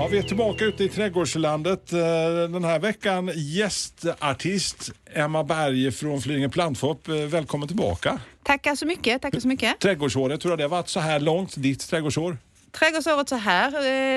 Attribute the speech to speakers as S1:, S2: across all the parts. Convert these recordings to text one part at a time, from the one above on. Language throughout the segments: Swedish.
S1: Ja, vi är tillbaka ute i trädgårdslandet. Eh, Den här veckan gästartist Emma Berg från Flyinge Plantshop. Eh, Välkommen tillbaka.
S2: Tackar så mycket. Tackar så mycket.
S1: Trädgårdsåret, hur har det varit så här långt, ditt trädgårdsår?
S2: Trädgårdsåret så här,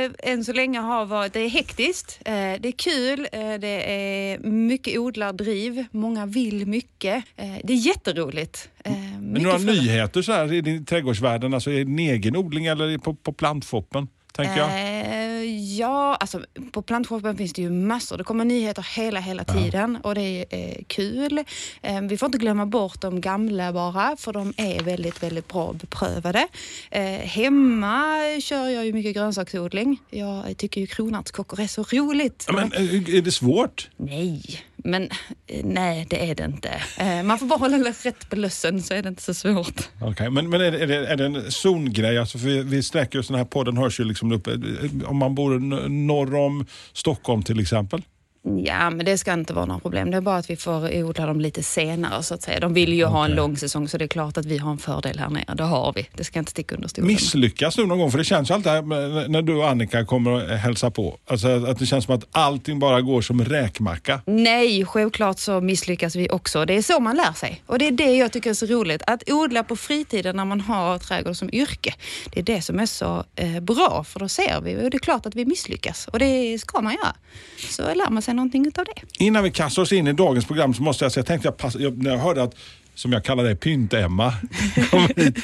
S2: eh, än så länge har varit, det är hektiskt, det är kul, det är mycket odlardriv, många vill mycket. Det är jätteroligt. Eh,
S1: Men några nyheter så här i trädgårdsvärlden? Alltså är det en egen odling eller på, på plantfoppen? Tänker jag.
S2: Eh, ja, alltså på plantshoppen finns det ju massor. Det kommer nyheter hela, hela tiden och det är eh, kul. Eh, vi får inte glömma bort de gamla bara, för de är väldigt, väldigt bra beprövade. Eh, hemma kör jag ju mycket grönsaksodling. Jag tycker ju kronärtskockor är så roligt.
S1: Ja, men, eh, är det svårt?
S2: Nej, men eh, nej det är det inte. Eh, man får bara hålla rätt på lössen så är det inte så svårt.
S1: Okej, Men, men är, det, är, det, är det en zongrej? Alltså vi, vi sträcker oss, den här podden hörs ju liksom upp, om man bor norr om Stockholm till exempel.
S2: Ja, men det ska inte vara några problem. Det är bara att vi får odla dem lite senare så att säga. De vill ju ha en lång säsong så det är klart att vi har en fördel här nere. Det har vi. Det ska inte sticka under stolen.
S1: Misslyckas du någon gång? För det känns ju alltid när du och Annika kommer och hälsa på. Alltså att det känns som att allting bara går som räkmacka.
S2: Nej, självklart så misslyckas vi också. Det är så man lär sig. Och det är det jag tycker är så roligt. Att odla på fritiden när man har trädgård som yrke. Det är det som är så eh, bra, för då ser vi. Och det är klart att vi misslyckas. Och det ska man göra. Så lär man sig någonting utav det.
S1: Innan vi kastar oss in i dagens program så måste jag säga, jag tänkte jag, pass, jag när jag hörde att som jag kallar dig, Pynt-Emma.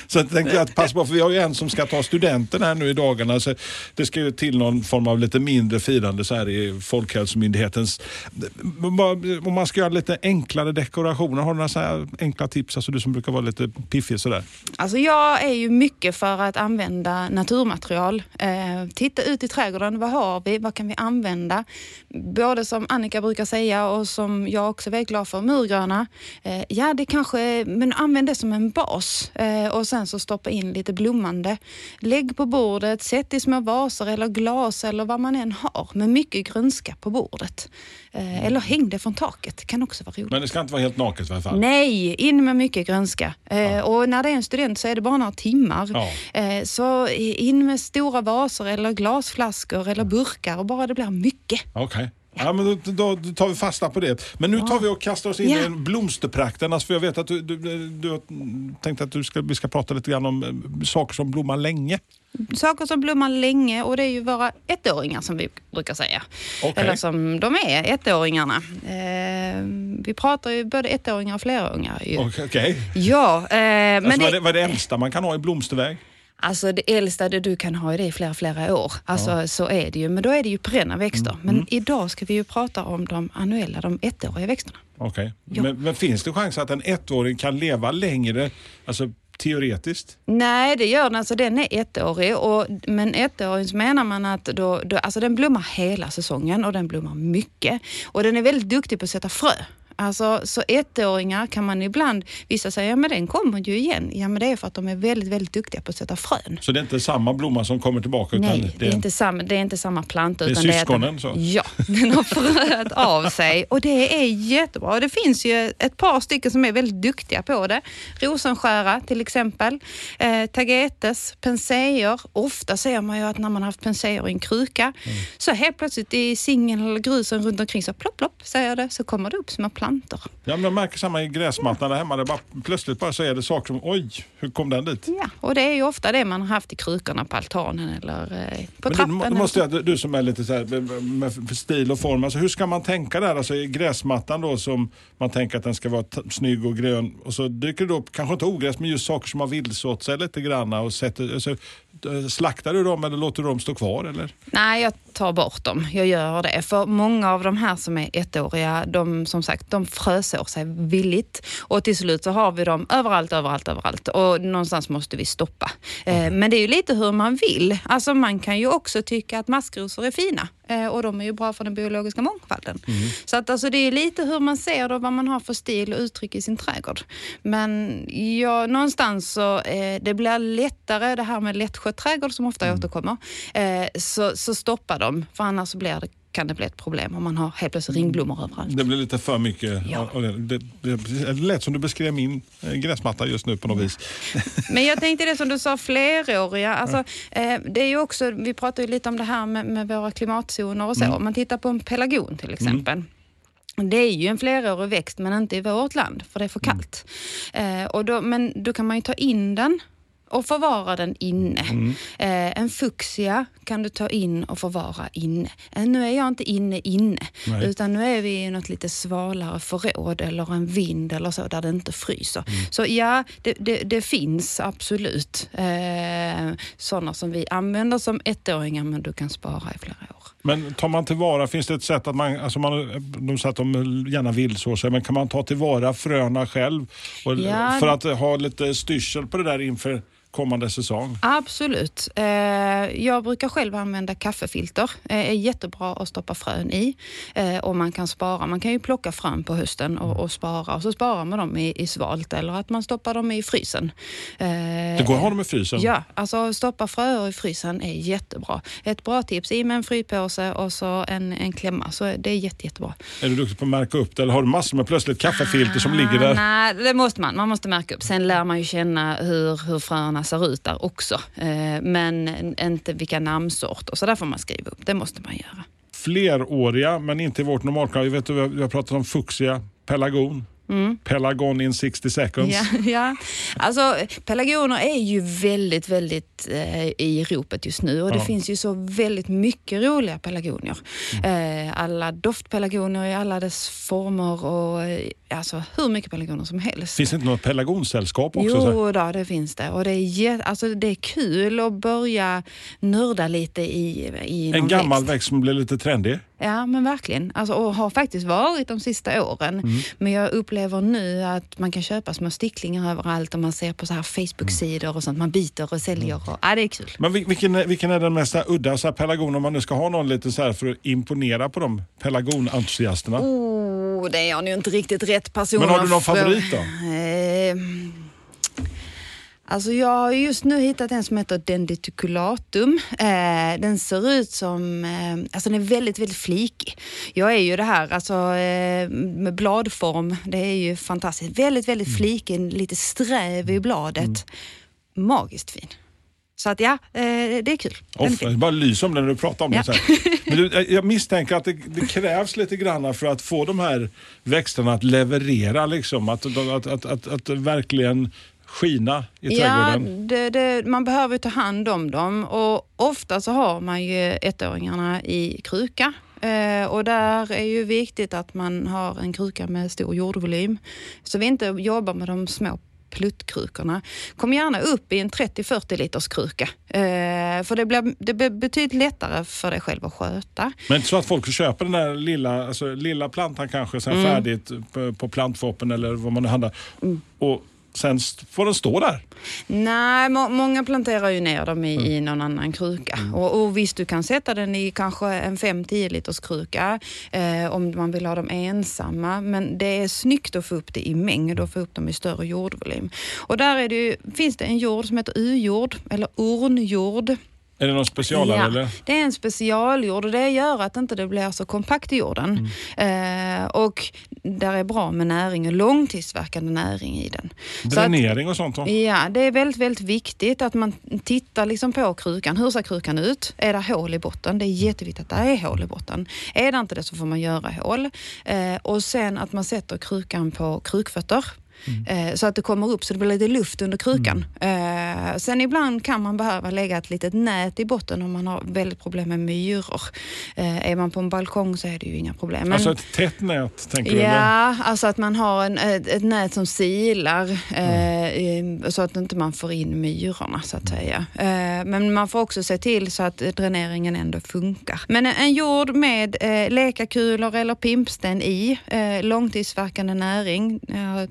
S1: så jag tänkte att passa på, för vi har ju en som ska ta studenten här nu i dagarna. Så det ska ju till någon form av lite mindre firande så här i Folkhälsomyndighetens... Om man ska göra lite enklare dekorationer, har du några så här enkla tips? Alltså du som brukar vara lite piffig sådär.
S2: Alltså jag är ju mycket för att använda naturmaterial. Eh, titta ut i trädgården. Vad har vi? Vad kan vi använda? Både som Annika brukar säga och som jag också är väldigt glad för, murgröna. Eh, ja, det kanske, men använd det som en bas eh, och sen så stoppa in lite blommande. Lägg på bordet, sätt i små vaser eller glas eller vad man än har med mycket grönska på bordet. Eh, eller häng det från taket, kan också vara roligt.
S1: Men det ska inte vara helt naket i alla fall.
S2: Nej, in med mycket grönska. Eh, Och när det är en student så är det bara några timmar.
S1: Ja.
S2: Eh, så in med stora vaser eller glasflaskor eller burkar och bara det blir mycket.
S1: Okej. Ja, men då, då, då tar vi fasta på det. Men nu tar vi och kastar oss in
S2: Ja.
S1: i en blomsterprakten. Alltså för jag vet att du, du, du har tänkt att du ska, vi ska prata lite grann om eh, saker som blommar länge.
S2: Saker som blommar länge och det är ju våra ettåringar som vi brukar säga.
S1: Okej.
S2: Eller som de är, ettåringarna. Eh, vi pratar ju både ettåringar och fleråringar.
S1: Okej. Okay.
S2: Ja, eh, men
S1: Alltså, vad, är
S2: det,
S1: det, vad är det äldsta man kan ha i blomsterväg?
S2: Alltså det äldsta det du kan ha det i flera, flera år. Alltså så är det ju. Men då är det ju perenna växter.
S1: Mm.
S2: Men idag ska vi ju prata om de annuella, de ettåriga växterna.
S1: Okej.
S2: Ja.
S1: Men, men finns det chans att en ettåring kan leva längre, alltså teoretiskt?
S2: Nej, det gör den. Alltså den är ettårig. Och, men så menar man att då, då, alltså den blommar hela säsongen och den blommar mycket. Och den är väldigt duktig på att sätta frö. Alltså, så ettåringar kan man ibland, vissa säger ja men den kommer ju igen. Ja men det är för att de är väldigt, väldigt duktiga på att sätta frön.
S1: Så det är inte samma blomma som kommer tillbaka?
S2: Nej, det är, inte samma, det är inte samma planta.
S1: Det är
S2: utan
S1: syskonen,
S2: att
S1: så?
S2: den, Ja, den har fröat av sig och det är jättebra. Och Det finns ju ett par stycken som är väldigt duktiga på det. Rosenskära till exempel, eh, tagetes, penseer. Ofta ser man ju att när man har haft penseer i en kruka
S1: Mm.
S2: så helt plötsligt i singeln eller grusen runt omkring så plopp, plopp säger det, så kommer det upp små plantor.
S1: Ja, men jag märker samma i gräsmattan där hemma. Det bara, plötsligt bara så är det saker som, oj, hur kom den dit?
S2: Ja, och det är ju ofta det man har haft i krukorna på altanen eller eh, på
S1: Men
S2: trappen.
S1: du, måste jag, du- som är lite så här, med, stil och form, alltså hur ska man tänka där? Alltså i gräsmattan då som man tänker att den ska vara snygg och grön och så dyker det upp, kanske inte ogräs, men just saker som har vildsått sig lite grann och sätter, alltså, slaktar du dem eller låter du dem stå kvar eller?
S2: Nej, jag tar bort dem. Jag gör det. För många av de här som är ettåriga, de, som sagt, de frösår sig villigt. Och till slut så har vi dem överallt, överallt, överallt. Och någonstans måste vi stoppa. Eh, men det är ju lite hur man vill. Alltså man kan ju också tycka att maskrosor är fina. Eh, och de är ju bra för den biologiska mångfalden.
S1: Mm.
S2: Så att alltså, det är lite hur man ser det och vad man har för stil och uttryck i sin trädgård. Men ja, någonstans så eh, det blir lättare det här med lättskött trädgård som ofta
S1: Mm.
S2: återkommer. Eh, så, så stoppa dem, för annars så blir det, kan det bli ett problem om man har helt plötsligt ringblommor överallt.
S1: Det blir lite för mycket.
S2: Ja.
S1: Det, det, det, lät som du beskrev min eh, gräsmatta just nu på något vis.
S2: Men jag tänkte det som du sa, fleråriga. Alltså, eh, det är ju också, vi pratade ju lite om det här med, med våra klimatzoner och så.
S1: Mm.
S2: Om man tittar på en pelargon till exempel. Det är ju en flerårig växt men inte i vårt land för det är för
S1: Mm.
S2: kallt. Eh, och då, men då kan man ju ta in den och förvara den inne.
S1: Mm.
S2: Eh, en fuchsia kan du ta in och förvara inne. Eh, nu är jag inte inne inne,
S1: Nej.
S2: utan nu är vi i något lite svalare förråd eller en vind eller så där det inte fryser.
S1: Mm.
S2: Så ja, det, det, det finns absolut eh, sådana som vi använder som ettåringar men du kan spara i flera år.
S1: Men tar man tillvara, finns det ett sätt att man, alltså man de sa att de gärna vildsår sig, men kan man ta tillvara fröna själv? Och,
S2: Ja.
S1: För att ha lite styrsel på det där inför kommande säsong?
S2: Absolut. Eh, jag brukar själv använda kaffefilter. Det är jättebra att stoppa frön i. Eh, och man kan spara. Man kan ju plocka frön på hösten och, och spara. Och så sparar man dem i, i svalt eller att man stoppar dem i frysen. Eh,
S1: Det går att ha dem i frysen?
S2: Ja, alltså stoppa fröer i frysen är jättebra. Ett bra tips, i med en fryspåse och så en, en klämma. Så det är jätte, jättebra.
S1: Är du duktig på att märka upp det eller har du massor med plötsligt kaffefilter som ligger där?
S2: Ah, Nej, det måste man. Man måste märka upp. Sen lär man ju känna hur, hur fröna ser ut där också. Eh, men inte vilka namnsorter. Så där får man skriva upp. Det måste man göra.
S1: Fleråriga, men inte i vårt normalklimat. Vet, vi har- vi har pratat om fuchsia, pelargon. Pelargon in 60 seconds.
S2: Mm. Ja, ja. Alltså, pelargoner är ju väldigt, väldigt eh, i ropet just nu och det
S1: Ja.
S2: finns ju så väldigt mycket roliga pelargonier. Eh, alla doftpelargonier i alla dess former och eh, alltså hur mycket pelargoner som helst.
S1: Finns det inte något pelargonsällskap också?
S2: Jo, då, det finns det. Och det är, alltså, det är kul att börja nörda lite i, i
S1: En gammal
S2: växt.
S1: växt som blir lite trendig.
S2: Ja, men verkligen. Alltså, och har faktiskt varit de sista åren.
S1: Mm.
S2: Men jag upplever nu att man kan köpa små sticklingar överallt och man ser på så här Facebook-sidor och sånt. Man byter och säljer. Och, ja, det är kul.
S1: Men vil- vilken, vilken är den mest udda så här pelargon om man nu ska ha någon lite så här för att imponera på de pelargonentusiasterna?
S2: Oh, det är jag nu inte riktigt rätt person
S1: Men har du någon
S2: frå-
S1: favorit då?
S2: Eh, Alltså jag har just nu hittat en som heter Denditiculatum. Eh, den ser ut som, eh, alltså den är väldigt, väldigt flikig. Jag är ju det här, alltså eh, med bladform, det är ju fantastiskt. Väldigt,
S1: Mm.
S2: väldigt flikig, lite sträv i bladet. Magiskt fin. Så att ja, eh, det är kul. Den är
S1: Off, det bara lyser om det när du pratar om
S2: Ja.
S1: det. Men du, jag- jag misstänker att det, det krävs lite grann för att få de här växterna att leverera. Liksom. Att, att, att, att, att verkligen skina i
S2: Ja,
S1: trädgården.
S2: det, det, man behöver ta hand om dem och ofta så har man ju ettåringarna i kruka. Eh, och där är ju viktigt att man har en kruka med stor jordvolym. Så vi inte jobbar med de små pluttkrukorna. Kom gärna upp i en 30-40 liters kruka. Eh, för det blir, det blir betydligt lättare för dig själv att sköta.
S1: Men inte så att folk köper den där lilla, alltså, lilla plantan kanske sen
S2: Mm.
S1: färdigt på, på plantfoppen eller vad man nu handlar. Och sen får den stå där.
S2: Nej, må, många planterar ju ner dem i, i någon annan kruka. Och, och visst, du kan sätta den i kanske en 5-10 liters kruka eh, om man vill ha dem ensamma. Men det är snyggt att få upp det i mängd och få upp dem i större jordvolym. Och där är det ju, finns det en jord som heter U-jord eller ornjord.
S1: Är det någon specialare
S2: Ja,
S1: eller?
S2: Det är en specialjord och det gör att inte det blir så kompakt i jorden.
S1: Mm.
S2: Eh, och där är bra med näring och långtidsverkande näring i den. Så att-
S1: Dränering och sånt? Då?
S2: Ja, det är väldigt, väldigt viktigt att man tittar liksom på krukan. Hur ser krukan ut? Är det hål i botten? Det är jätteviktigt att det är hål i botten. Är det inte det så får man göra hål. Eh, och sen att man sätter krukan på krukfötter. Eh, så att det kommer upp så det blir lite luft under krukan. Eh, sen ibland kan man behöva lägga ett litet nät i botten om man har väldigt problem med myror. Eh, är man på en balkong så är det ju inga problem. Men-
S1: Alltså ett tätt nät tänker du? eller?
S2: Ja, alltså att man har en, ett, ett nät som silar i- så att inte man får in myrorna så att säga. Eh, men man får också se till så att dräneringen ändå funkar. Men en, jord med eh, lekakulor eller pimpsten i, eh, långtidsverkande näring,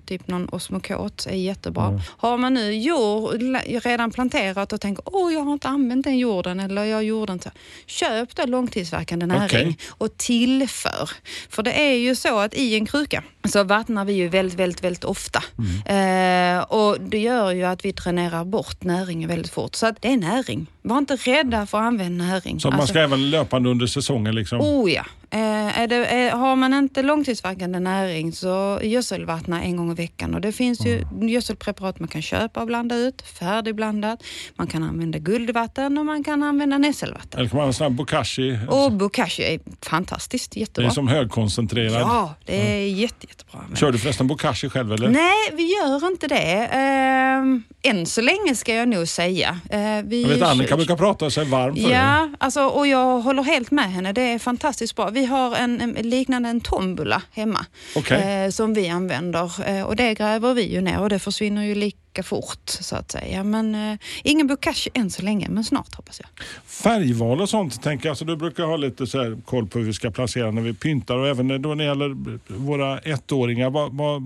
S2: typ någon någon osmokot är jättebra. Har man nu jord, redan planterat och tänker åh jag har inte använt den jorden eller jag gjorde inte. Köp då långtidsverkande näring
S1: Okej.
S2: och tillför. För det är ju så att i en kruka så vattnar vi ju väldigt, väldigt, väldigt ofta. Eh, och det gör ju att vi dränerar bort näringen väldigt fort. Så att det är näring. Var inte rädda för att använda näring.
S1: Så man
S2: Alltså-
S1: ska även löpande under säsongen liksom?
S2: Oh ja. Eh, är det, är, har man inte långtidsverkande näring så gödselvattna en gång i veckan. Och det finns ju gödselpreparat man kan köpa och blanda ut, färdigblandat. Man kan använda guldvatten och man kan använda nässelvatten.
S1: Eller kan man använda bokashi?
S2: Och bokashi är fantastiskt,
S1: det
S2: jättebra.
S1: är som högkoncentrerad.
S2: Ja, det är jätte, jättebra. Men-
S1: Kör du förresten bokashi själv eller?
S2: Nej, vi gör inte det. Eh, än så länge ska jag nog säga. Eh, vi
S1: Jag vet Annika brukar prata sig varm för.
S2: Ja, alltså, och jag håller helt med henne. Det är fantastiskt bra. Vi har en, en liknande en tombola hemma
S1: Okej.
S2: eh, som vi använder eh, och det gräver vi ju ner och det försvinner ju lika fort så att säga. Men eh, ingen bokashi än så länge, men snart hoppas jag.
S1: Färgval och sånt tänker jag. Alltså, du brukar ha lite så här koll på hur vi ska placera när vi pyntar och även då när det gäller våra ettåringar. Vad, vad,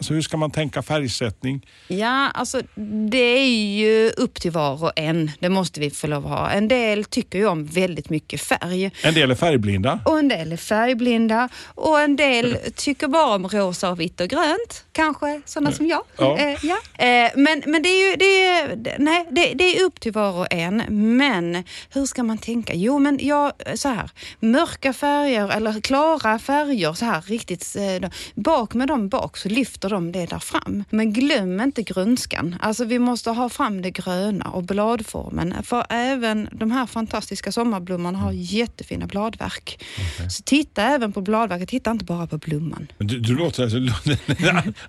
S1: alltså, hur ska man tänka färgsättning?
S2: Ja, alltså det är ju upp till var och en. Det måste vi få lov att ha. En del tycker ju om väldigt mycket färg.
S1: En del är färgblinda.
S2: Och en del är färgblinda och en del tycker bara om rosa och vitt och grönt. Kanske sådana som jag.
S1: Ja.
S2: Eh, ja. Eh, men men det, är ju, det, är, nej, det, det är upp till var och en. Men hur ska man tänka? Jo, men jag, så här, mörka färger eller klara färger, så här riktigt, eh, bak med dem bak så lyfter de det där fram. Men glöm inte grönskan. Alltså vi måste ha fram det gröna och bladformen. För även de här fantastiska sommarblommorna har jättefina bladverk. Så titta även på bladverket, titta inte bara på blomman.
S1: Du, du låter alltså,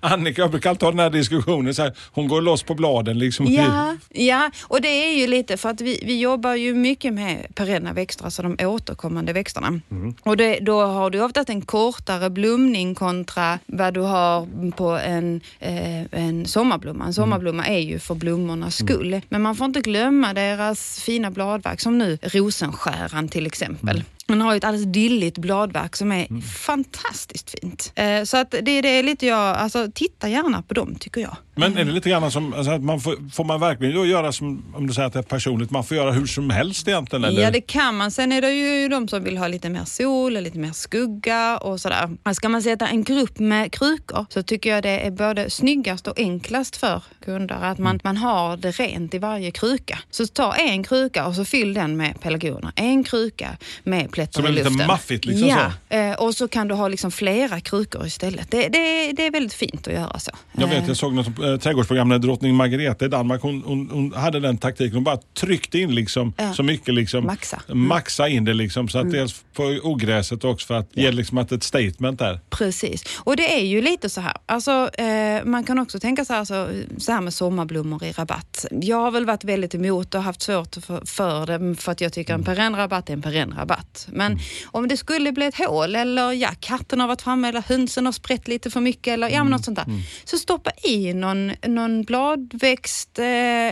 S1: Annika jag brukar alltid ha den här diskussionen. Så här, hon går loss på bladen. Liksom.
S2: Ja, ja, och det är ju lite för att vi, vi jobbar ju mycket med perenna växter, alltså de återkommande växterna. Och det, då har du oftast en kortare blomning kontra vad du har på en, eh, en sommarblomma. En sommarblomma är ju för blommornas skull. Men man får inte glömma deras fina bladverk, som nu rosenskäran till exempel. Man har ju ett alldeles dilligt bladverk som är fantastiskt fint. Eh, så att det, det är lite jag, alltså titta gärna på dem tycker jag.
S1: Men är det lite grann som, alltså, att man får, får man verkligen då göra som, om du säger att det är personligt, man får göra hur som helst egentligen? Eller?
S2: Ja, det kan man. Sen är det ju de som vill ha lite mer sol och lite mer skugga och sådär. Men Ska man sätta en grupp med krukor så tycker jag det är både snyggast och enklast för kunder att man, man har det rent i varje kruka. Så ta en kruka och så fyll den med pelargoner. En kruka med plättar
S1: Som är lite
S2: luften.
S1: maffigt liksom
S2: ja, eh, och så kan du ha liksom flera krukor istället. Det, det, det är väldigt fint att göra så.
S1: Jag vet,
S2: Eh,
S1: jag såg något eh, trädgårdsprogram när drottning Margareta i Danmark, hon, hon, hon hade den taktiken. Hon bara tryckte in liksom,
S2: Ja.
S1: så mycket. Liksom,
S2: Maxa. Mm.
S1: Maxa in det liksom, så att dels på ogräset också för att ge liksom att ett statement där.
S2: Precis. Och det är ju lite så här. Alltså, eh, man kan också tänka så här, så, så här med sommarblommor i rabatt. Jag har väl varit väldigt emot och haft svårt för, för det för att jag tycker en perennrabatt är en perennrabatt. Men om det skulle bli ett hål eller ja, katten har varit framme eller hönsen har sprätt lite för mycket eller ja, men något sånt där. Så stoppa i någon, någon bladväxt eh,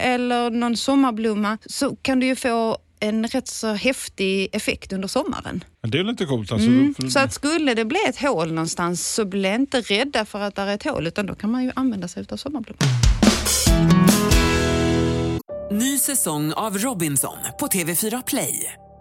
S2: eller någon sommarblomma så kan du ju få en rätt så häftig effekt under sommaren.
S1: Det är lite coolt. Alltså,
S2: Mm. Så att skulle det bli ett hål någonstans så bli inte rädda för att det är ett hål utan då kan man ju använda sig av sommarblommor.
S3: Ny säsong av Robinson på TV4 Play.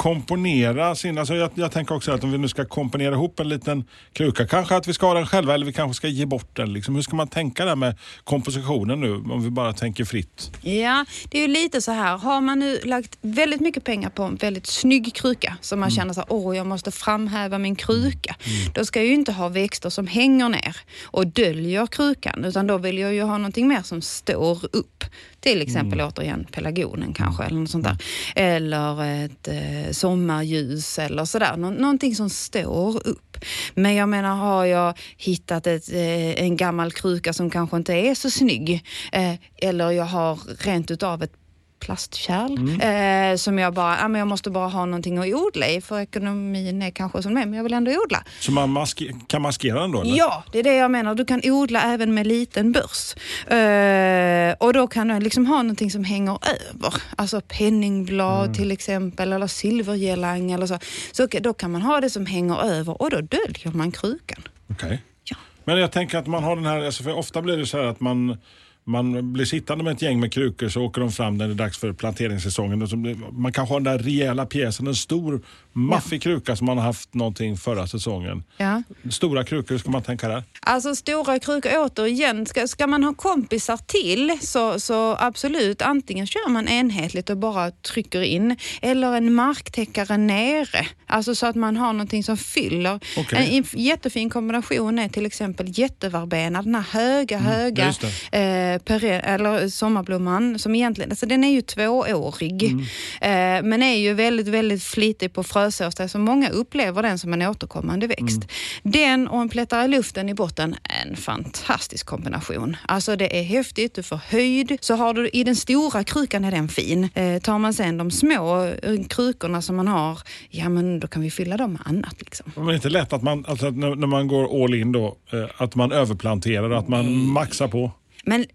S1: komponera sin... Alltså jag, jag tänker också att om vi nu ska komponera ihop en liten kruka, kanske att vi ska ha den själva eller vi kanske ska ge bort den. Liksom. Hur ska man tänka där med kompositionen nu om vi bara tänker fritt?
S2: Ja, det är ju lite så här. Har man nu lagt väldigt mycket pengar på en väldigt snygg kruka som man
S1: Mm.
S2: känner så här, åh jag måste framhäva min kruka. Då ska jag ju inte ha växter som hänger ner och döljer krukan utan då vill jag ju ha någonting mer som står upp. Till exempel återigen pelargonen kanske eller något sånt där. Eller ett eh, sommarljus eller sådär. Nå- någonting som står upp. Men jag menar har jag hittat ett, eh, en gammal kruka som kanske inte är så snygg eh, eller jag har rent utav ett plastkärl eh, som jag bara, ja, men jag måste bara ha någonting att odla i för ekonomin är kanske som den men jag vill ändå odla.
S1: Så man maske, kan maskera den då? Eller?
S2: Ja, det är det jag menar. Du kan odla även med liten börs. Eh, och då kan du liksom ha någonting som hänger över. Alltså penningblad till exempel eller silvergelang eller så. Så då kan man ha det som hänger över och då döljer man krukan.
S1: Okej.
S2: Ja.
S1: Men jag tänker att man har den här, alltså för ofta blir det så här att man man blir sittande med ett gäng med krukor så åker de fram när det är dags för planteringssäsongen. Och så blir, man kanske har den där rejäla pjäsen, en stor maffig kruka som man har haft någonting förra säsongen.
S2: Ja.
S1: Stora krukor, hur ska man tänka där?
S2: Alltså stora krukor återigen, ska, ska man ha kompisar till så, så absolut, antingen kör man enhetligt och bara trycker in eller en marktäckare nere. Alltså så att man har någonting som fyller.
S1: Okej.
S2: En jättefin kombination är till exempel jätteverbena, den här höga, höga
S1: just
S2: eh, pere, eller sommarblomman som egentligen, alltså den är ju tvåårig
S1: Mm.
S2: eh, men är ju väldigt, väldigt flitig på frösårsdag så många upplever den som en återkommande växt.
S1: Mm.
S2: Den och en plättare i luften i botten, en fantastisk kombination. Alltså det är häftigt, du får höjd. Så har du i den stora krukan är den fin. Eh, tar man sen de små eh, krukorna som man har, ja men då kan vi fylla dem med annat liksom.
S1: Men det är inte lätt att man, alltså, när, man går all in då, eh, att man överplanterar, att man maxar på.
S2: Men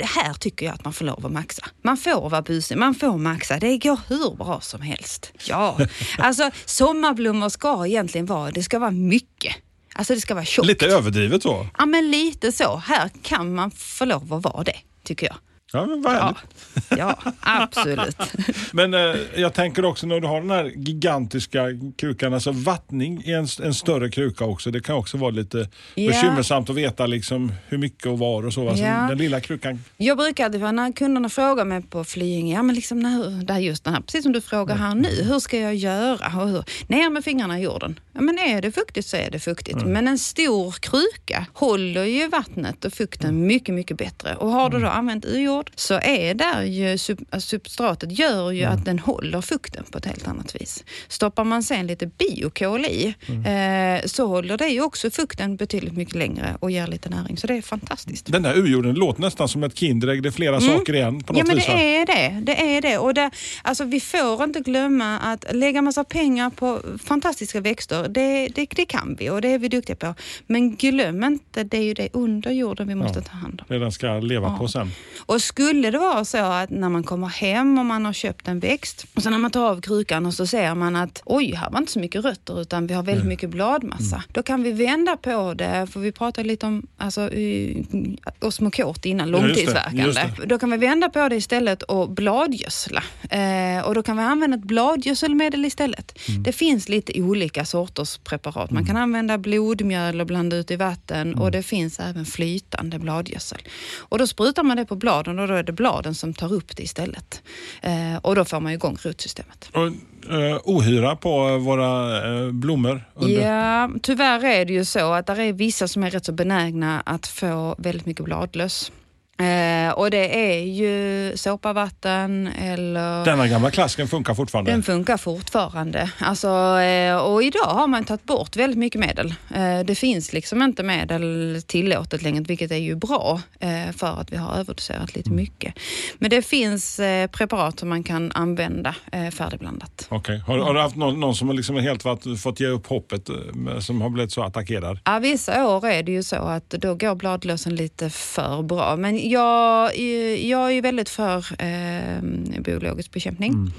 S2: här tycker jag att man får lov att maxa. Man får vara busig, man får maxa. Det går hur bra som helst. Ja, alltså sommarblommor ska egentligen vara, det ska vara mycket. Alltså det ska vara tjockt.
S1: Lite överdrivet så.
S2: Ja, men lite så. Här kan man få lov att vara det, tycker jag.
S1: Ja, men vad
S2: Ja, ja absolut.
S1: Men eh, jag tänker också när du har den här gigantiska krukan, alltså vattning i en, en större kruka också. Det kan också vara lite
S2: Ja.
S1: bekymmersamt att veta liksom hur mycket och var och så. Alltså,
S2: Ja.
S1: Den lilla krukan.
S2: Jag brukar alltid, när kunderna frågar mig på Flyinge, ja men liksom när, det är just det här, precis som du frågar här nu, hur ska jag göra? Och hur? Ner med fingrarna i jorden. Ja, men är det fuktigt så är det fuktigt. Men en stor kruka håller ju vattnet och fukten mycket, mycket bättre. Och har du då använt urjord så är där ju alltså substratet gör ju att den håller fukten på ett helt annat vis. Stoppar man sen lite biokol i eh, så håller det ju också fukten betydligt mycket längre och ger lite näring. Så det är fantastiskt.
S1: Den där urjorden låter nästan som ett Kinderägg. Det är flera saker igen på något
S2: Mm. Ja men
S1: vis.
S2: det är det. det, är det. Och det alltså, vi får inte glömma att lägga massa pengar på fantastiska växter, det, det, det kan vi och det är vi duktiga på. Men glöm inte, det är ju det under jorden vi måste
S1: Ja.
S2: ta hand om.
S1: Det den ska leva
S2: Ja.
S1: på sen.
S2: Och skulle det vara så att när man kommer hem och man har köpt en växt och sen när man tar av krukan och så ser man att oj, här var inte så mycket rötter utan vi har väldigt mycket bladmassa. Då kan vi vända på det, för vi pratade lite om alltså, osmokot innan,
S1: Ja, just det,
S2: långtidsverkande.
S1: just det.
S2: Då kan vi vända på det istället och bladgödsla. Eh, och då kan vi använda ett bladgödselmedel istället.
S1: Mm.
S2: Det finns lite olika sorters preparat. Man kan använda blodmjöl och blanda ut i vatten
S1: Mm.
S2: och det finns även flytande bladgödsel. Och då sprutar man det på bladen och då är det bladen som tar upp det istället. Eh, och då får man igång rotsystemet.
S1: Och, eh, ohyra på eh, våra eh, blommor. Under.
S2: Ja, tyvärr är det ju så att det är vissa som är rätt så benägna att få väldigt mycket bladlöss. Eh, och det är ju såpavatten eller...
S1: Denna gamla klasken funkar fortfarande.
S2: Den funkar fortfarande. Alltså, eh, och idag har man tagit bort väldigt mycket medel. Eh, Det finns liksom inte medel tillåtet längre, vilket är ju bra eh, för att vi har överdoserat lite mycket. Men det finns eh, preparat som man kan använda eh, färdigblandat.
S1: Okej. Har, har du haft någon, någon som liksom helt varit, fått ge upp hoppet, som har blivit så attackerad?
S2: Ja, vissa år är det ju så att då går bladlösen lite för bra. Men jag, jag är väldigt för eh, biologisk bekämpning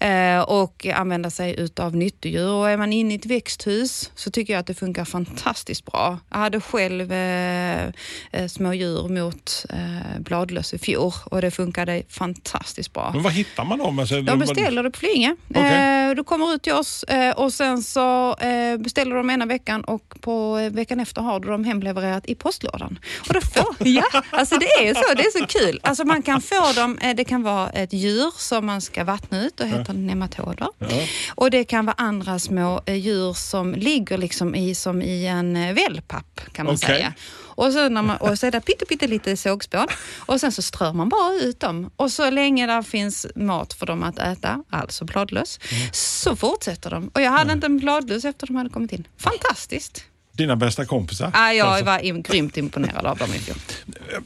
S2: mm. eh, och använda sig utav nyttodjur. Och är man inne i ett växthus så tycker jag att det funkar fantastiskt bra. Jag hade själv eh, eh små djur mot eh, bladlöss i fjol och det funkade fantastiskt bra.
S1: Men var hittar man dem? Alltså,
S2: de beställer det på Flyinge. Okay. Eh, du kommer ut till oss eh, och sen så beställer de ena veckan och på veckan efter har du dem hemlevererat i postlådan. Och då får, ja, alltså det är så. Det är så kul. Alltså man kan få dem, eh, det kan vara ett djur som man ska vattna ut och heter ja. nematoder. Ja. Och det kan vara andra små eh, djur som ligger liksom i, som i en eh, wellpapp kan man okay. säga. Och så, när man, och så är det pytte, pytte lite sågspån och sen så strör man bara ut dem. Och så länge det finns mat för dem att äta, alltså bladlöss, mm. så fortsätter de. Och jag hade mm. inte en bladlöss efter de hade kommit in. Fantastiskt!
S1: Dina bästa kompisar?
S2: Ja, jag alltså. var im grymt imponerad av dem i fjol.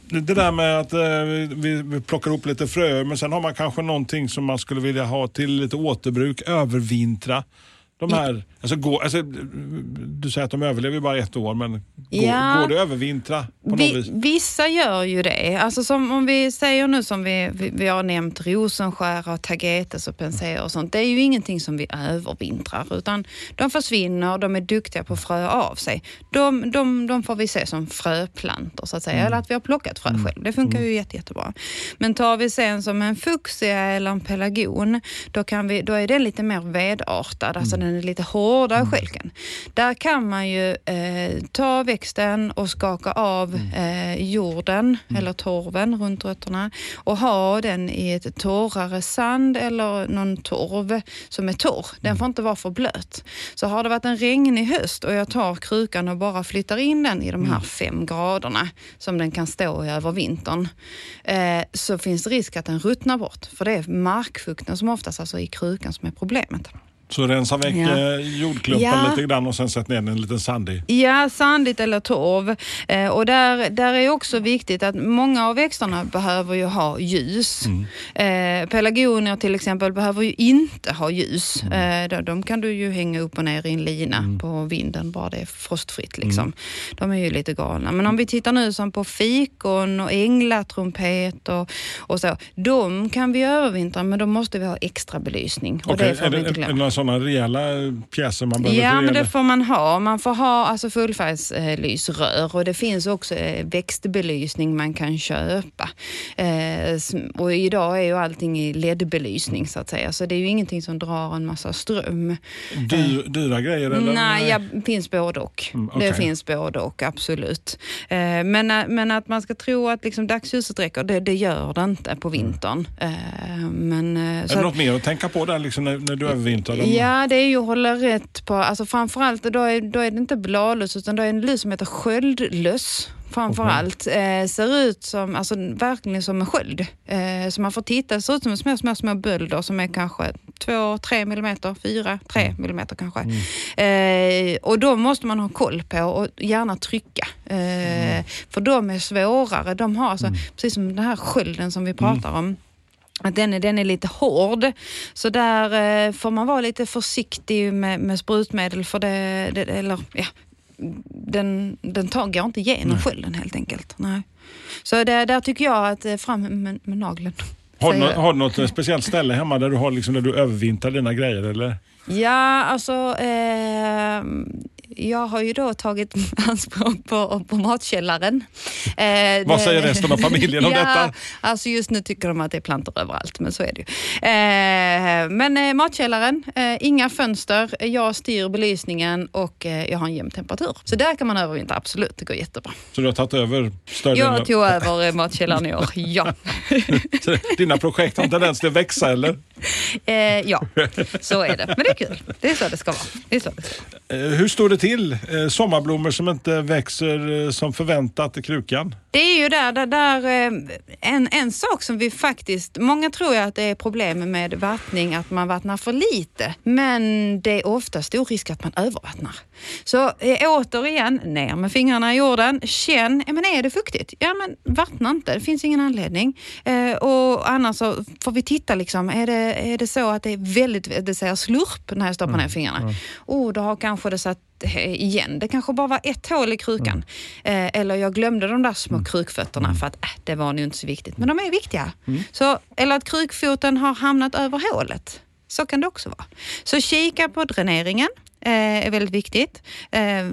S1: Det där med att eh, vi, vi plockar upp lite fröer, men sen har man kanske någonting som man skulle vilja ha till lite återbruk, övervintra. De här, alltså, gå, alltså, du säger att de överlever bara ett år, men ja. går, går det övervintra? På vi, vis?
S2: Vissa gör ju det. Alltså som om vi säger nu som vi, vi, vi har nämnt rosenskär och tagetes och penseer och sånt. Det är ju ingenting som vi övervintrar utan de försvinner, de är duktiga på att frö av sig. De, de, de får vi se som fröplantor så att säga, mm. eller att vi har plockat frö mm. själv. Det funkar mm. ju jätte, jättebra. Men tar vi sen som en fuchsia eller en pelargon, då, kan vi, då är den lite mer vedartad. Alltså den är lite hårdare mm. skälken. Där kan man ju eh, ta växten och skaka av mm. eh, jorden mm. eller torven runt rötterna och ha den i ett torrare sand eller någon torv som är torr. Den mm. får inte vara för blöt. Så har det varit en regnig höst och jag tar krukan och bara flyttar in den i de här mm. fem graderna som den kan stå i över vintern eh, så finns det risk att den ruttnar bort. För det är markfukten som oftast alltså är i krukan som är problemet.
S1: Så rensa väck ja. Eh, jordklumpen ja. lite grann och sen sätt ner den en liten sandig?
S2: Ja, sandigt eller torv. Eh, och där, där är också viktigt att många av växterna behöver ju ha ljus. Mm. Eh, pelargonier till exempel behöver ju inte ha ljus. Mm. Eh, de kan du ju hänga upp och ner i en lina mm. på vinden, bara det är frostfritt. Liksom. Mm. De är ju lite galna. Men om vi tittar nu som på fikon och änglatrumpet och, och så. De kan vi övervintra men då måste vi ha extra belysning. Och
S1: okay.
S2: det får
S1: vi inte glömma sådana rejäla pjäser man behöver?
S2: Ja, men det får man ha. Man får ha alltså fullfärgslysrör och det finns också eh, växtbelysning man kan köpa. Eh, och idag är ju allting i LED-belysning så att säga, så det är ju ingenting som drar en massa ström.
S1: Dyr, eh, dyra grejer eller?
S2: Nej, ja, finns både och. Mm, okay. Det finns både och, absolut. Men, men att man ska tro att liksom dagsljuset räcker, det, det gör det inte på vintern. Men,
S1: är det något mer att tänka på där liksom när, när du övervintrar?
S2: Ja, det är ju att hålla rätt på, alltså framförallt då är, då är det inte bladlöss utan då är det en lus som heter sköldlöss framförallt. Okay. Eh, ser ut som, alltså verkligen som en sköld. Eh, så man får titta, ser ut som små, små, små bölder som är kanske 2-3 millimeter, 4-3 mm. millimeter kanske. Mm. Eh, och de måste man ha koll på och gärna trycka. Eh, mm. För de är svårare. De har alltså, mm. precis som den här skölden som vi pratar mm. om, att den är, den är lite hård. Så där eh, får man vara lite försiktig med, med sprutmedel för det, det eller ja, den, den tar, går inte igenom skölden helt enkelt. Nej. Så det, där tycker jag att eh, fram med, med nageln.
S1: Har du, har du något speciellt ställe hemma där du, har liksom, där du övervintrar dina grejer eller?
S2: Ja, alltså eh, jag har ju då tagit anspråk på, på matkällaren.
S1: Eh, Vad säger resten av familjen om ja, detta?
S2: Alltså just nu tycker de att det är plantor överallt, men så är det ju. Eh, men eh, matkällaren, eh, inga fönster, jag styr belysningen och eh, jag har en jämn temperatur. Så där kan man övervintra, absolut. Det går jättebra.
S1: Så du har tagit över
S2: större Jag tog över matkällaren i år, ja.
S1: dina projekt har en tendens till att växa, eller?
S2: Eh, ja, så är det. Men det är kul. Det är så det ska vara. Det är så det ska
S1: vara. hur står det till till eh, sommarblommor som inte växer eh, som förväntat i krukan?
S2: Det är ju där, där, där eh, en, en sak som vi faktiskt, många tror ju att det är problem med vattning, att man vattnar för lite. Men det är ofta stor risk att man övervattnar. Så återigen, ner med fingrarna i jorden, känn, ja, men är det fuktigt? Ja men vattna inte, det finns ingen anledning. Eh, och annars så får vi titta liksom, är det, är det så att det är väldigt, det säger slurp när jag stoppar mm. ner fingrarna? Mm. Oh, då har kanske det satt igen. Det kanske bara var ett hål i krukan. Eh, eller jag glömde de där små krukfötterna för att äh, det var nu inte så viktigt. Men de är viktiga. Så, eller att krukfoten har hamnat över hålet. Så kan det också vara. Så kika på dräneringen eh, är väldigt viktigt. Eh,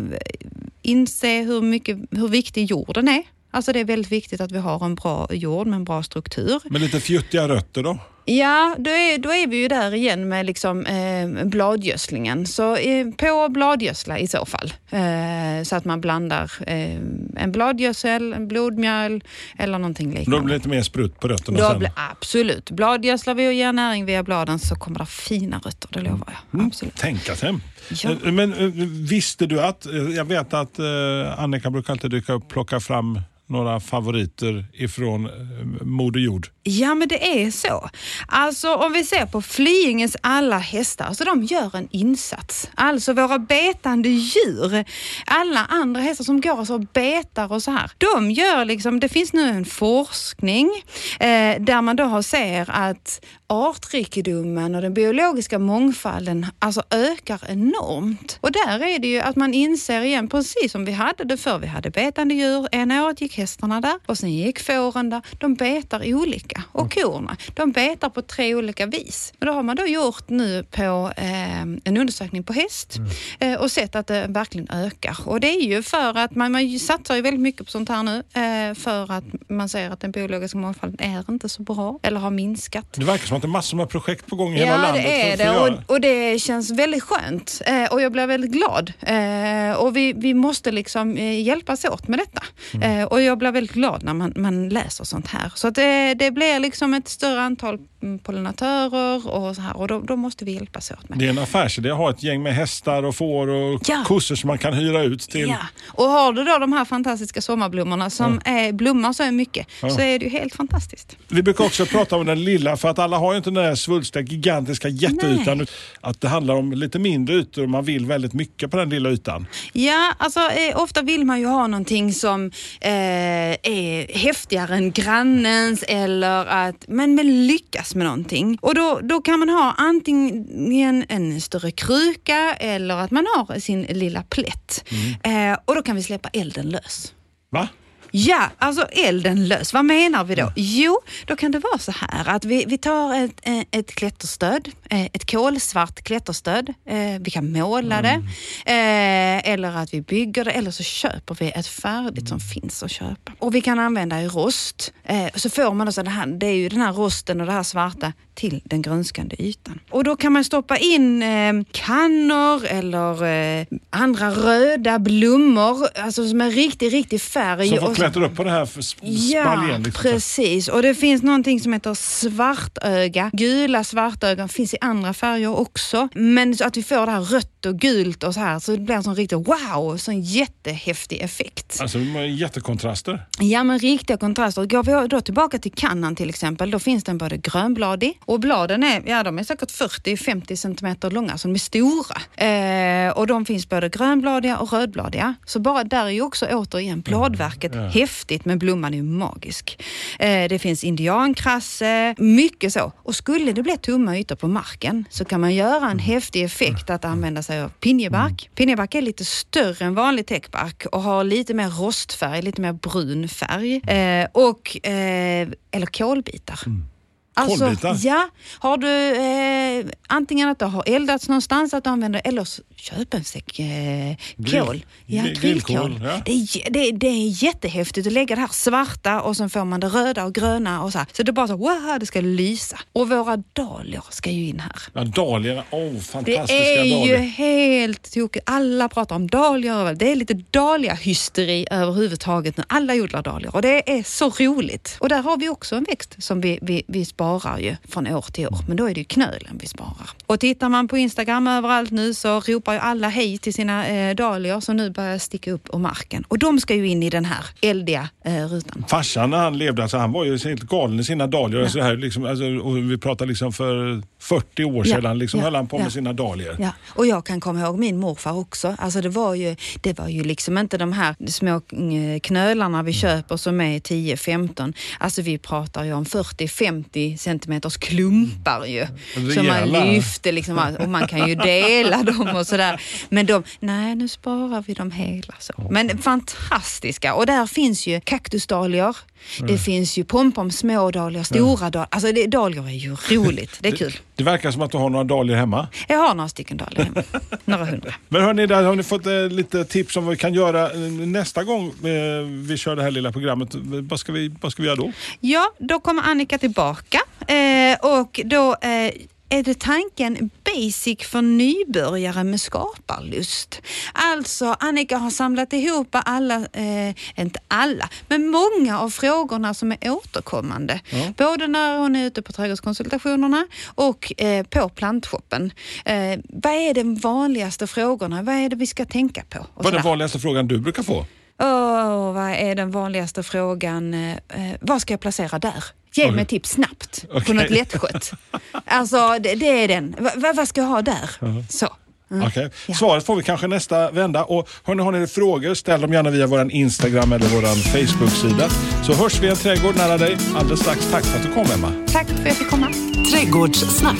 S2: inse hur, mycket, hur viktig jorden är. Alltså det är väldigt viktigt att vi har en bra jord med en bra struktur.
S1: Med lite fjuttiga rötter då?
S2: Ja, då är, då är vi ju där igen med liksom, eh, bladgödslingen. Så eh, på bladgödsla i så fall. Eh, så att man blandar eh, en bladgödsel, en blodmjöl eller någonting
S1: Då
S2: liknande.
S1: blir det lite mer sprutt på rötterna
S2: Då
S1: sen.
S2: blir, absolut. Bladgödslar vi och ger näring via bladen så kommer det fina rötter, det lovar jag.
S1: Mm.
S2: Absolut.
S1: Tänka sig.
S2: Ja.
S1: Eh, men eh, visste du att, eh, jag vet att Annika brukar alltid dyka upp och plocka fram några favoriter ifrån Moder Jord.
S2: Ja, men det är så. Alltså om vi ser på Flyinges alla hästar, så de gör en insats. Alltså våra betande djur, alla andra hästar som går och betar och så här. De gör liksom, det finns nu en forskning eh, där man då har ser att artrikedomen och den biologiska mångfalden alltså ökar enormt. Och där är det ju att man inser igen, precis som vi hade det förr, vi hade betande djur, ena året gick hästarna där och sen gick fåren där. De betar olika och korna, de betar på tre olika vis. Och då har man då gjort nu på eh, en undersökning på häst eh, och sett att det verkligen ökar. Och det är ju för att man, man satsar ju väldigt mycket på sånt här nu eh, för att man ser att den biologiska mångfalden är inte så bra eller har minskat.
S1: Det verkar som att det är massor med projekt på gång i hela
S2: Ja,
S1: landet.
S2: det är det och, och det känns väldigt skönt eh, och jag blir väldigt glad. Eh, och vi, vi måste liksom eh, hjälpas åt med detta.
S1: Mm.
S2: Och jag blir väldigt glad när man, man läser sånt här. Så att det, det blir liksom ett större antal mm, pollinatörer och så här och då, då måste vi hjälpas åt med
S1: Det är en affärsidé att ha ett gäng med hästar och får och
S2: Ja.
S1: kossor som man kan hyra ut till.
S2: Ja, och har du då de här fantastiska sommarblommorna som är, blommar så mycket så är det ju helt fantastiskt.
S1: Vi brukar också prata om den lilla, för att alla har ju inte den där svulstiga, gigantiska jätteytan. Att det handlar om lite mindre ytor och man vill väldigt mycket på den lilla ytan.
S2: Ja, alltså eh, ofta vill man ju ha någonting som eh, är häftigare än grannens eller att men, men lyckas med någonting. Och då, då kan man ha antingen en större kruka eller att man har sin lilla plätt. Eh, och då kan vi släppa elden lös.
S1: Va?
S2: Ja, alltså elden lös. Vad menar vi då? Jo, då kan det vara så här att vi, vi tar ett, eh, ett klätterstöd, eh, ett kolsvart klätterstöd. Eh, Vi kan måla det eh, eller att vi bygger det eller så köper vi ett färdigt som finns att köpa. Och vi kan använda i rost. Så får man alltså det här, det är ju den här rosten och det här svarta till den grönskande ytan. Och då kan man stoppa in kannor eller andra röda blommor, alltså som är riktig, riktig färg. Så-
S1: klättra upp på det här
S2: Ja,
S1: spaljen. Liksom.
S2: precis. Och det finns någonting som heter svartöga. Gula svartögon finns i andra färger också. Men så att vi får det här rött och gult och så här, så det blir en sån riktig wow, sån jättehäftig effekt.
S1: Alltså jättekontraster.
S2: Ja, men riktiga kontraster. Går vi då tillbaka till kannan till exempel, då finns den både grönbladig och bladen är, ja, de är säkert 40-50 centimeter långa, så de är stora. Eh, och de finns både grönbladiga och rödbladiga. Så bara där är ju också återigen bladverket häftigt, men blomman är ju magisk. Eh, det finns indiankrasse, mycket så. Och skulle det bli tomma ytor på marken så kan man göra en häftig effekt att använda sig av pinjebark. Pinjebark är lite större än vanlig täckbark och har lite mer rostfärg, lite mer brun färg. Eh, och, eh, eller kolbitar. Alltså,
S1: Kolbitar?
S2: ja. Har du eh, antingen att det har eldats någonstans, att du använder eller så köp en säck eh, kol. Ja,
S1: grill-
S2: grillkol.
S1: ja.
S2: Det, är, det, det är jättehäftigt att lägga det här svarta och sen får man det röda och gröna och så här. Så det är bara så, wow, det ska lysa. Och våra dahlior ska ju in här.
S1: Ja, dahlierna, åh
S2: Det
S1: fantastiska
S2: är ju
S1: dahlior.
S2: helt tokigt. Alla pratar om dahlior. Det är lite dahlia-hysteri överhuvudtaget nu. Alla odlar dahlior och det är så roligt. Och där har vi också en växt som vi, vi, vi sparar ju från år till år. Men då är det ju knölen vi sparar. Och tittar man på Instagram överallt nu så ropar ju alla hej till sina eh, dahlior som nu börjar sticka upp ur marken. Och de ska ju in i den här eldiga eh, rutan.
S1: Farsan när han levde, alltså, han var ju helt galen i sina dahlior. Alltså, det här, liksom, alltså, vi pratar liksom för 40 år
S2: Ja,
S1: sedan liksom,
S2: ja,
S1: höll han på med
S2: ja.
S1: sina dahlior.
S2: Ja, och jag kan komma ihåg min morfar också. Alltså det var ju, det var ju liksom inte de här små eh, knölarna vi köper som är 10-15. Alltså vi pratar ju om 40-50 centimeters klumpar ju. Som man
S1: Rejäla.
S2: lyfte liksom, och man kan ju dela dem och sådär. Men de, nej nu sparar vi dem hela så. Men fantastiska och där finns ju kaktusdahlior, det finns ju pompom smådahlior, stora dahlior. Alltså det, dahlior är ju roligt, det är kul.
S1: Det verkar som att du har några dahlior hemma.
S2: Jag har några stycken dahlior hemma, några hundra.
S1: Men hörni, där har ni fått eh, lite tips om vad vi kan göra eh, nästa gång eh, vi kör det här lilla programmet. Vad ska vi, vad ska vi göra då?
S2: Ja, då kommer Annika tillbaka och då eh, är det tanken basic för nybörjare med skaparlust. Alltså Annika har samlat ihop alla, eh, inte alla, men många av frågorna som är återkommande. Både när hon är ute på trädgårdskonsultationerna och eh, på plantshoppen. Eh, vad är de vanligaste frågorna? Vad är det vi ska tänka på?
S1: Vad är den vanligaste frågan du brukar få?
S2: Åh, vad är den vanligaste frågan? Eh, eh, vad ska jag placera där? Ge mig tips snabbt på
S1: Okej.
S2: något lättskött. Alltså, det, det är den. Va, vad ska jag ha där? Så. Mm. Ja.
S1: Svaret får vi kanske nästa vända. Och hörni, har ni frågor, ställ dem gärna via vår Instagram eller vår Facebook-sida. Så hörs vi i en trädgård nära dig alldeles strax. Tack för att du kom Emma.
S2: Tack för att jag fick komma.
S3: Trädgårdssnack.